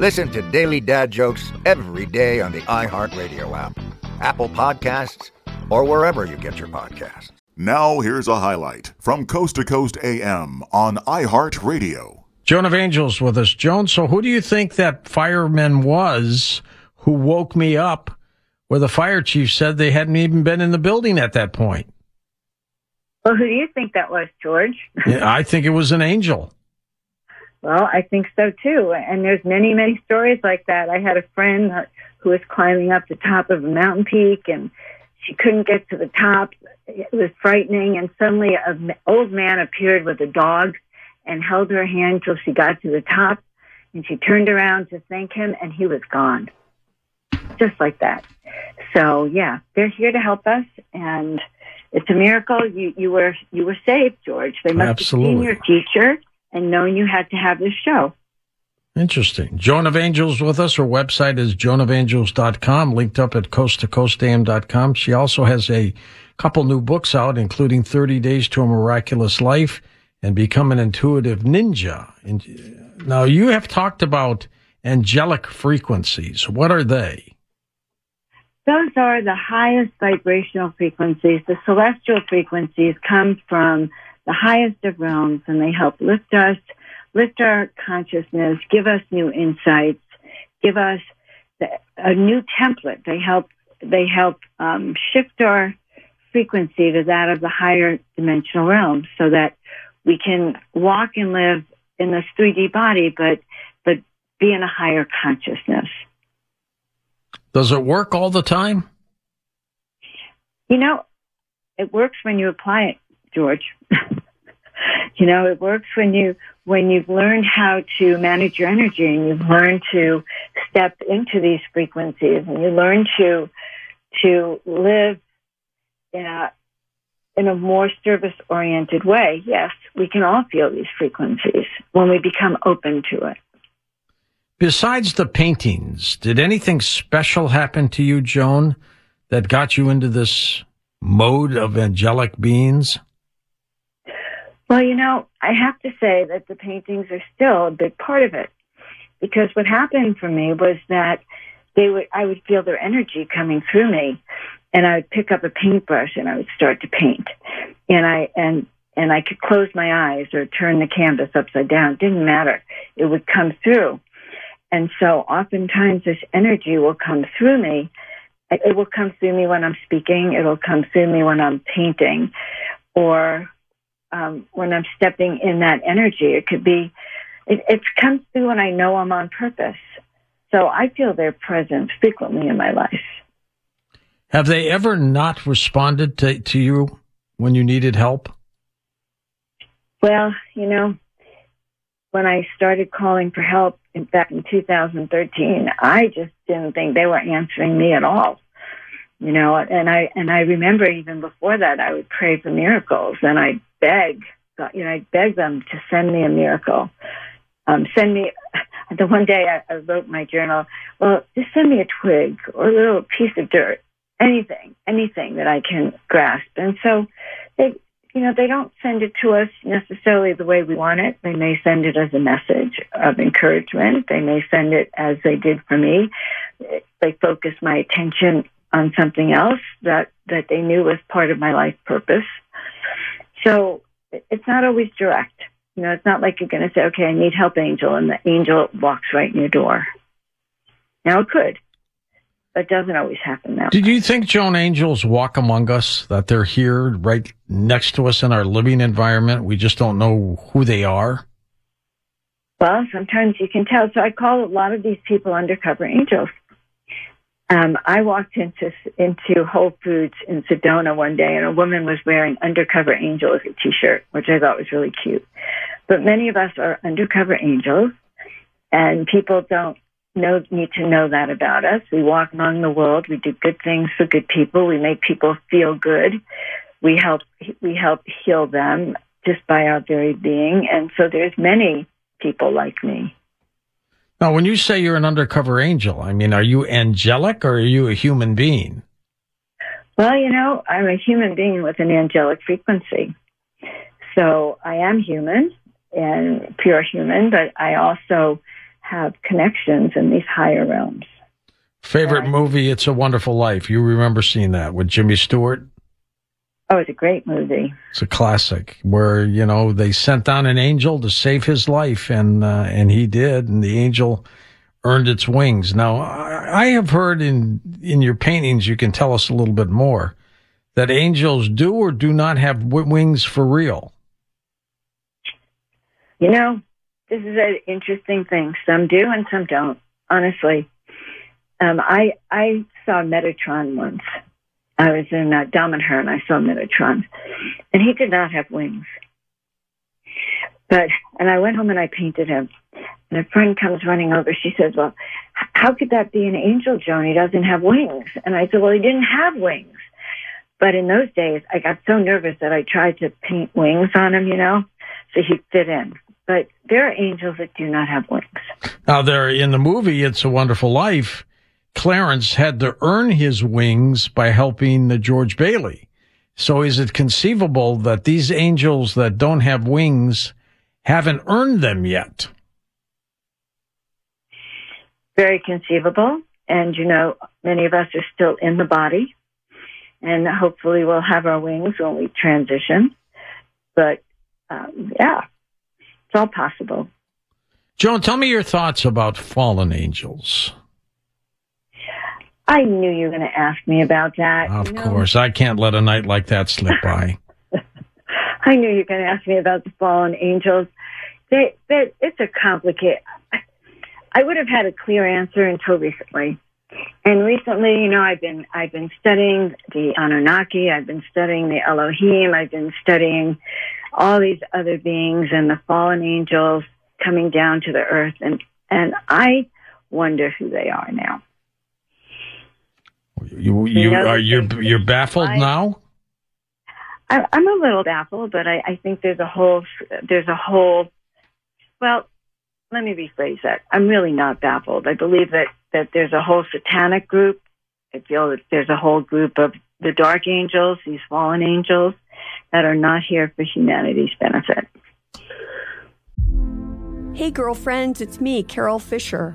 Listen to Daily Dad Jokes every day on the iHeartRadio app, Apple Podcasts, or wherever you get your podcasts. Now, here's a highlight from Coast to Coast AM on iHeartRadio. Joan of Angels with us. Joan, so who do you think that fireman was who woke me up where the fire chief said they hadn't even been in the building at that point? Well, who do you think that was, George? yeah, I think it was an angel. Well, I think so too. And there's many, many stories like that. I had a friend who was climbing up the top of a mountain peak and she couldn't get to the top. It was frightening. And suddenly an old man appeared with a dog and held her hand till she got to the top. And she turned around to thank him and he was gone. Just like that. So yeah, they're here to help us and it's a miracle you, you were you were saved, George. They must Absolutely. have seen your future and knowing you had to have this show. Interesting. Joan of Angels with us. Her website is joanofangels.com, linked up at coasttocoastam.com. She also has a couple new books out, including 30 Days to a Miraculous Life and Become an Intuitive Ninja. And uh, now you have talked about angelic frequencies. What are they? Those are the highest vibrational frequencies. The celestial frequencies come from the highest of realms and they help lift us, lift our consciousness, give us new insights, give us the, a new template. They help, they help um, shift our frequency to that of the higher dimensional realm so that we can walk and live in this 3D body, but, but be in a higher consciousness. Does it work all the time? You know, it works when you apply it, George. you know, it works when you when you've learned how to manage your energy and you've learned to step into these frequencies and you learn to to live in a in a more service oriented way. Yes, we can all feel these frequencies when we become open to it. Besides the paintings, did anything special happen to you, Joan, that got you into this mode of angelic beings? Well, you know, I have to say that the paintings are still a big part of it because what happened for me was that they would, I would feel their energy coming through me and I would pick up a paintbrush and I would start to paint and I, and, and I could close my eyes or turn the canvas upside down. It didn't matter. It would come through. And so oftentimes this energy will come through me. It will come through me when I'm speaking. It'll come through me when I'm painting or um, when I'm stepping in that energy. It could be, it, it comes through when I know I'm on purpose. So I feel their presence frequently in my life. Have they ever not responded to, to you when you needed help? Well, you know, when I started calling for help in back in 2013, I just didn't think they were answering me at all. You know, and I and I remember even before that, I would pray for miracles, and I beg, you know, I beg them to send me a miracle, um, send me. the one day I, I wrote my journal, well, just send me a twig or a little piece of dirt, anything, anything that I can grasp. And so they, you know, they don't send it to us necessarily the way we want it. They may send it as a message of encouragement. They may send it as they did for me. They focus my attention on something else that, that they knew was part of my life purpose. So it's not always direct. You know, it's not like you're going to say, okay, I need help, angel, and the angel walks right in your door. Now it could, but it doesn't always happen that Did you think, Joan, angels walk among us, that they're here right next to us in our living environment? We just don't know who they are? Well, sometimes you can tell. So I call a lot of these people undercover angels. Um, I walked into into Whole Foods in Sedona one day, and a woman was wearing "Undercover Angel" as a T-shirt, which I thought was really cute. But many of us are undercover angels, and people don't know need to know that about us. We walk among the world. We do good things for good people. We make people feel good. We help we help heal them just by our very being. And so there's many people like me. Now, when you say you're an undercover angel, I mean, are you angelic or are you a human being? Well, you know, I'm a human being with an angelic frequency. So I am human and pure human, but I also have connections in these higher realms. Favorite movie, It's a Wonderful Life. You remember seeing that with Jimmy Stewart? Oh, it's a great movie. It's a classic where, you know, they sent down an angel to save his life and, uh, and he did. And the angel earned its wings. Now, I, have heard in, in your paintings, you can tell us a little bit more that angels do or do not have wings for real. You know, this is an interesting thing. Some do and some don't. Honestly, um, I I saw Metatron once. I was in uh, Damanhur and I saw Metatron, and he did not have wings. But and I went home and I painted him. And a friend comes running over. She says, "Well, how could that be an angel, Joan? He doesn't have wings." And I said, "Well, he didn't have wings." But in those days, I got so nervous that I tried to paint wings on him, you know, so he'd fit in but there are angels that do not have wings. Now, there in the movie "It's a Wonderful Life," Clarence had to earn his wings by helping the George Bailey. So, is it conceivable that these angels that don't have wings haven't earned them yet? Very conceivable, and you know, many of us are still in the body, and hopefully, we'll have our wings when we transition. But um, yeah, it's all possible. Joan, tell me your thoughts about fallen angels. I knew you were going to ask me about that. Of you know? course, I can't let a night like that slip by. I knew you were going to ask me about the fallen angels. They, they, it's a complicated. I would have had a clear answer until recently. And recently, you know, I've been I've been studying the Anunnaki. I've been studying the Elohim. I've been studying all these other beings and the fallen angels coming down to the earth, and and I wonder who they are now. You, you are you you're baffled now. I, I'm a little baffled, but I, I think there's a whole there's a whole. Well, let me rephrase that. I'm really not baffled. I believe that that there's a whole satanic group. I feel that there's a whole group of the dark angels, these fallen angels, that are not here for humanity's benefit. Hey, girlfriends, it's me, Carol Fisher.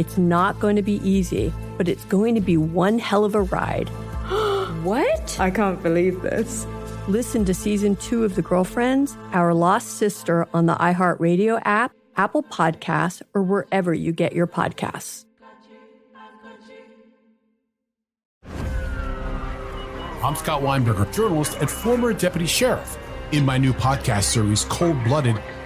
It's not going to be easy, but it's going to be one hell of a ride. what? I can't believe this. Listen to season two of The Girlfriends, Our Lost Sister on the iHeartRadio app, Apple Podcasts, or wherever you get your podcasts. I'm Scott Weinberger, journalist and former deputy sheriff. In my new podcast series, Cold Blooded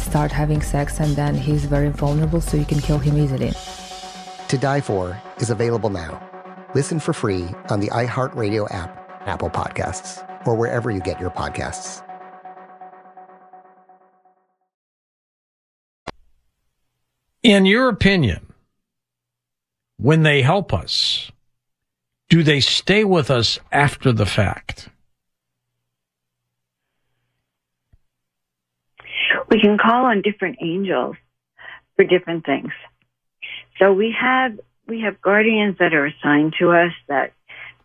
start having sex, and then he's very vulnerable, so you can kill him easily. To Die For is available now. Listen for free on the iHeartRadio app, Apple Podcasts, or wherever you get your podcasts. In your opinion, when they help us, do they stay with us after the fact? We can call on different angels for different things. So we have we have guardians that are assigned to us that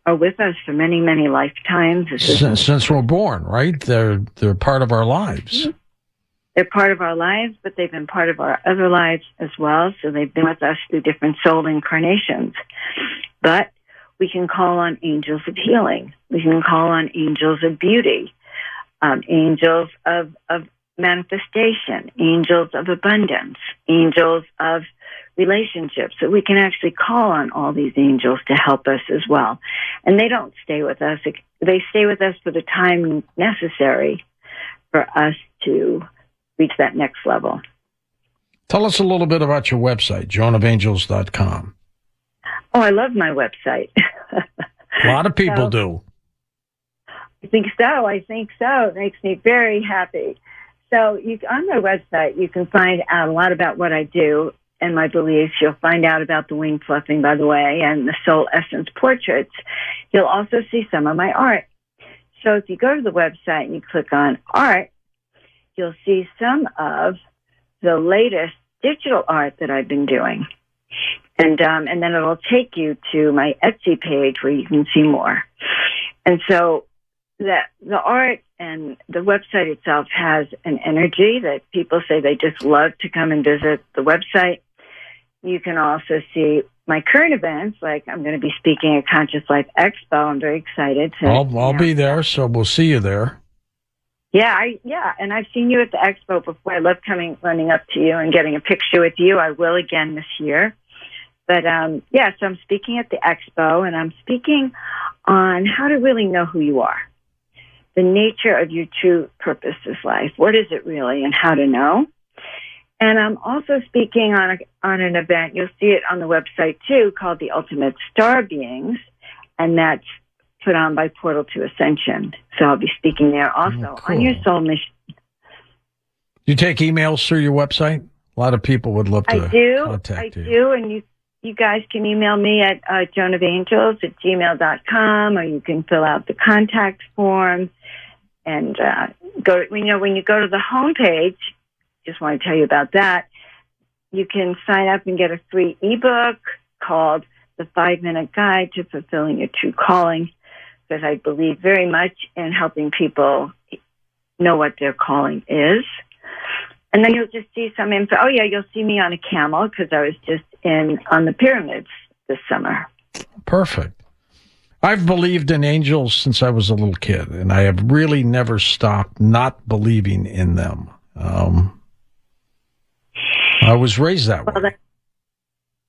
are with us for many many lifetimes. Since, since we're born, right? They're they're part of our lives. Mm-hmm. They're part of our lives, but they've been part of our other lives as well. So they've been with us through different soul incarnations. But we can call on angels of healing. We can call on angels of beauty, um, angels of, of manifestation, angels of abundance, angels of relationships. So we can actually call on all these angels to help us as well. And they don't stay with us. They stay with us for the time necessary for us to reach that next level. Tell us a little bit about your website, joanofangels.com. Oh, I love my website. a lot of people so, do. I think so. I think so. It makes me very happy. So you, on my website, you can find out a lot about what I do and my beliefs. You'll find out about the wing fluffing, by the way, and the soul essence portraits. You'll also see some of my art. So if you go to the website and you click on art, you'll see some of the latest digital art that I've been doing. And, um, and then it'll take you to my Etsy page where you can see more. And so that the art and the website itself has an energy that people say they just love to come and visit the website. You can also see my current events, like I'm going to be speaking at Conscious Life Expo. I'm very excited to. I'll, I'll be there, so we'll see you there. Yeah, I yeah, and I've seen you at the expo before. I love coming, running up to you and getting a picture with you. I will again this year. But um, yeah, so I'm speaking at the expo, and I'm speaking on how to really know who you are, the nature of your true purpose is life. What is it really, and how to know. And I'm also speaking on a, on an event. You'll see it on the website too, called the Ultimate Star Beings, and that's put on by Portal to Ascension. So I'll be speaking there also oh, cool. on your soul mission. You take emails through your website? A lot of people would love to I do. contact I you. do, and you you guys can email me at uh, joanofangels at gmail.com or you can fill out the contact form and uh, go. You know, when you go to the homepage, just want to tell you about that. You can sign up and get a free ebook called "The Five Minute Guide to Fulfilling Your True Calling," because I believe very much in helping people know what their calling is. And then you'll just see some info. Oh yeah, you'll see me on a camel because I was just in on the pyramids this summer. Perfect. I've believed in angels since I was a little kid, and I have really never stopped not believing in them. Um, I was raised that way. Well, that,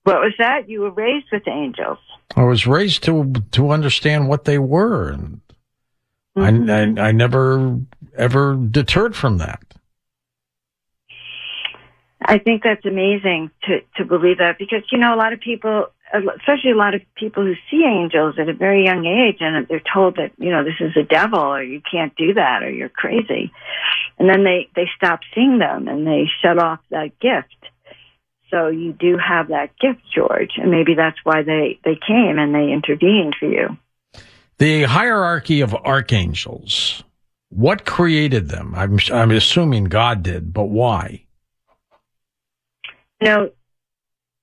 what was that? You were raised with angels. I was raised to to understand what they were, and Mm-hmm. I, I I never ever deterred from that. I think that's amazing to to believe that because you know a lot of people, especially a lot of people who see angels at a very young age, and they're told that you know this is a devil or you can't do that or you're crazy, and then they they stop seeing them and they shut off that gift. So you do have that gift, George, and maybe that's why they they came and they intervened for you. The hierarchy of archangels. What created them? I'm I'm assuming God did, but why? You know,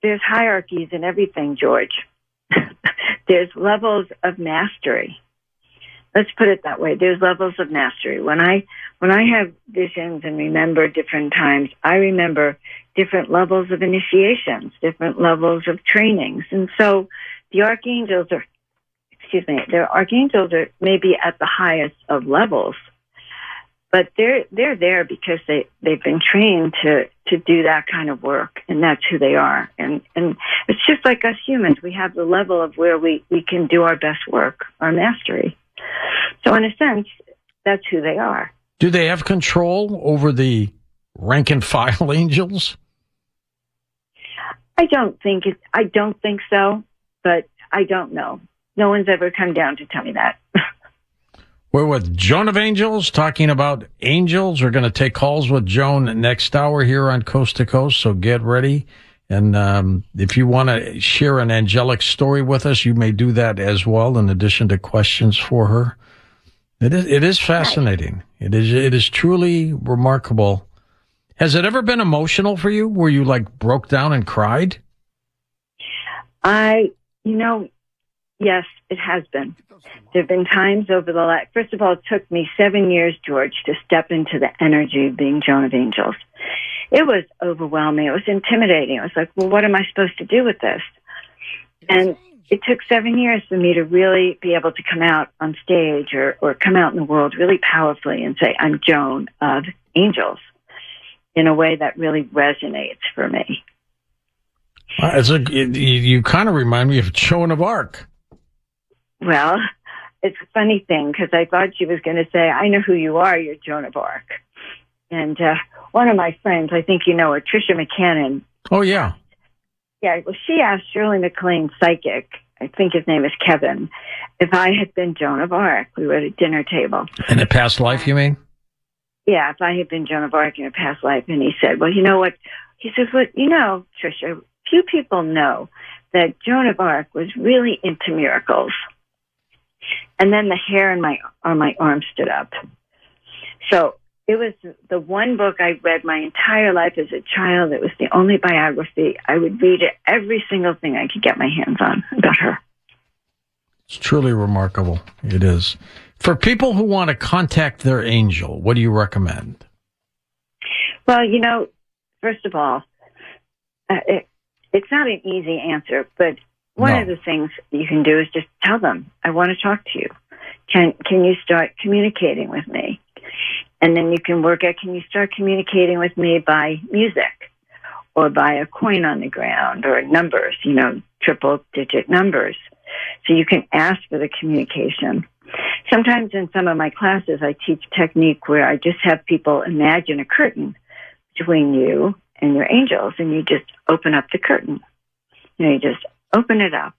there's hierarchies in everything, George. there's levels of mastery. Let's put it that way. There's levels of mastery. When I when I have visions and remember different times, I remember different levels of initiations, different levels of trainings. And so the archangels are excuse me, their archangels are maybe at the highest of levels, but they're they're there because they they've been trained to to do that kind of work, and that's who they are. And and it's just like us humans, we have the level of where we we can do our best work, our mastery. So in a sense, that's who they are. Do they have control over the rank and file angels? I don't think it. I don't think so, but I don't know. No one's ever come down to tell me that. We're with Joan of Angels talking about angels. We're going to take calls with Joan next hour here on Coast to Coast. So get ready. And um, if you want to share an angelic story with us, you may do that as well, in addition to questions for her. It is it is fascinating. It is it is truly remarkable. Has it ever been emotional for you, where you like broke down and cried? I, you know, yes, it has been. There have been times over the last, first of all, it took me seven years, George, to step into the energy of being Joan of Angels. It was overwhelming. It was intimidating. It was like, well, what am I supposed to do with this? And it took seven years for me to really be able to come out on stage or, or come out in the world really powerfully and say, I'm Joan of Angels in a way that really resonates for me. Uh, As a, you, you kind of remind me of Joan of Arc. Well, it's a funny thing because I thought she was going to say, I know who you are. You're Joan of Arc. And uh, one of my friends, I think you know her, Tricia McCannon. Oh, yeah. Yeah, well, she asked Shirley MacLaine, psychic, I think his name is Kevin, if I had been Joan of Arc. We were at a dinner table. In a past life, you mean? Yeah, if I had been Joan of Arc in a past life. And he said, well, you know what? He says, well, you know, Tricia, few people know that Joan of Arc was really into miracles. And then the hair on my on my arm stood up. So it was the one book I read my entire life as a child. It was the only biography. I would read it, every single thing I could get my hands on about her. It's truly remarkable. It is. For people who want to contact their angel, what do you recommend? Well, you know, first of all, uh, it, it's not an easy answer, but one No. of the things you can do is just tell them, "I want to talk to you. Can can you start communicating with me?" And then you can work at, "Can you start communicating with me by music, or by a coin on the ground, or numbers? You know, triple digit numbers." So you can ask for the communication. Sometimes in some of my classes, I teach technique where I just have people imagine a curtain between you and your angels, and you just open up the curtain. You know, you just open it up.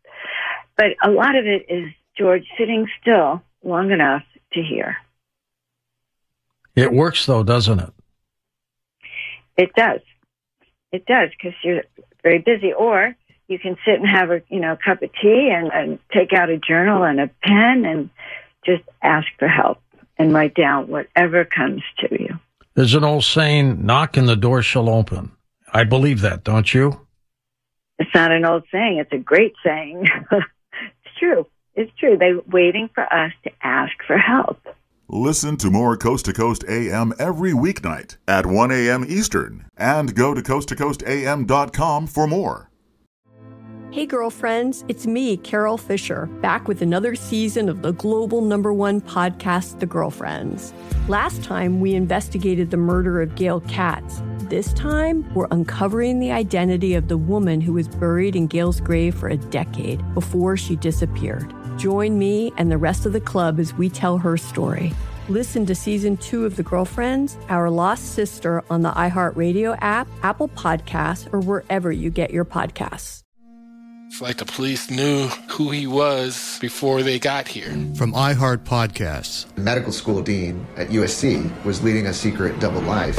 But a lot of it is George sitting still long enough to hear. It works though, doesn't it? It does. It does because you're very busy. Or you can sit and have a you know cup of tea and, and take out a journal and a pen and just ask for help and write down whatever comes to you. There's an old saying, knock and the door shall open. I believe that, don't you? It's not an old saying, it's a great saying. it's true. It's true. They're waiting for us to ask for help. Listen to more Coast to Coast AM every weeknight at 1 a.m. Eastern and go to coasttocoastam.com for more. Hey, girlfriends, it's me, Carol Fisher, back with another season of the global number one podcast, The Girlfriends. Last time, we investigated the murder of Gail Katz. This time, we're uncovering the identity of the woman who was buried in Gail's grave for a decade before she disappeared. Join me and the rest of the club as we tell her story. Listen to season two of The Girlfriends, Our Lost Sister on the iHeartRadio app, Apple Podcasts, or wherever you get your podcasts. It's like the police knew who he was before they got here. From iHeart Podcasts. Medical school dean at USC was leading a secret double life.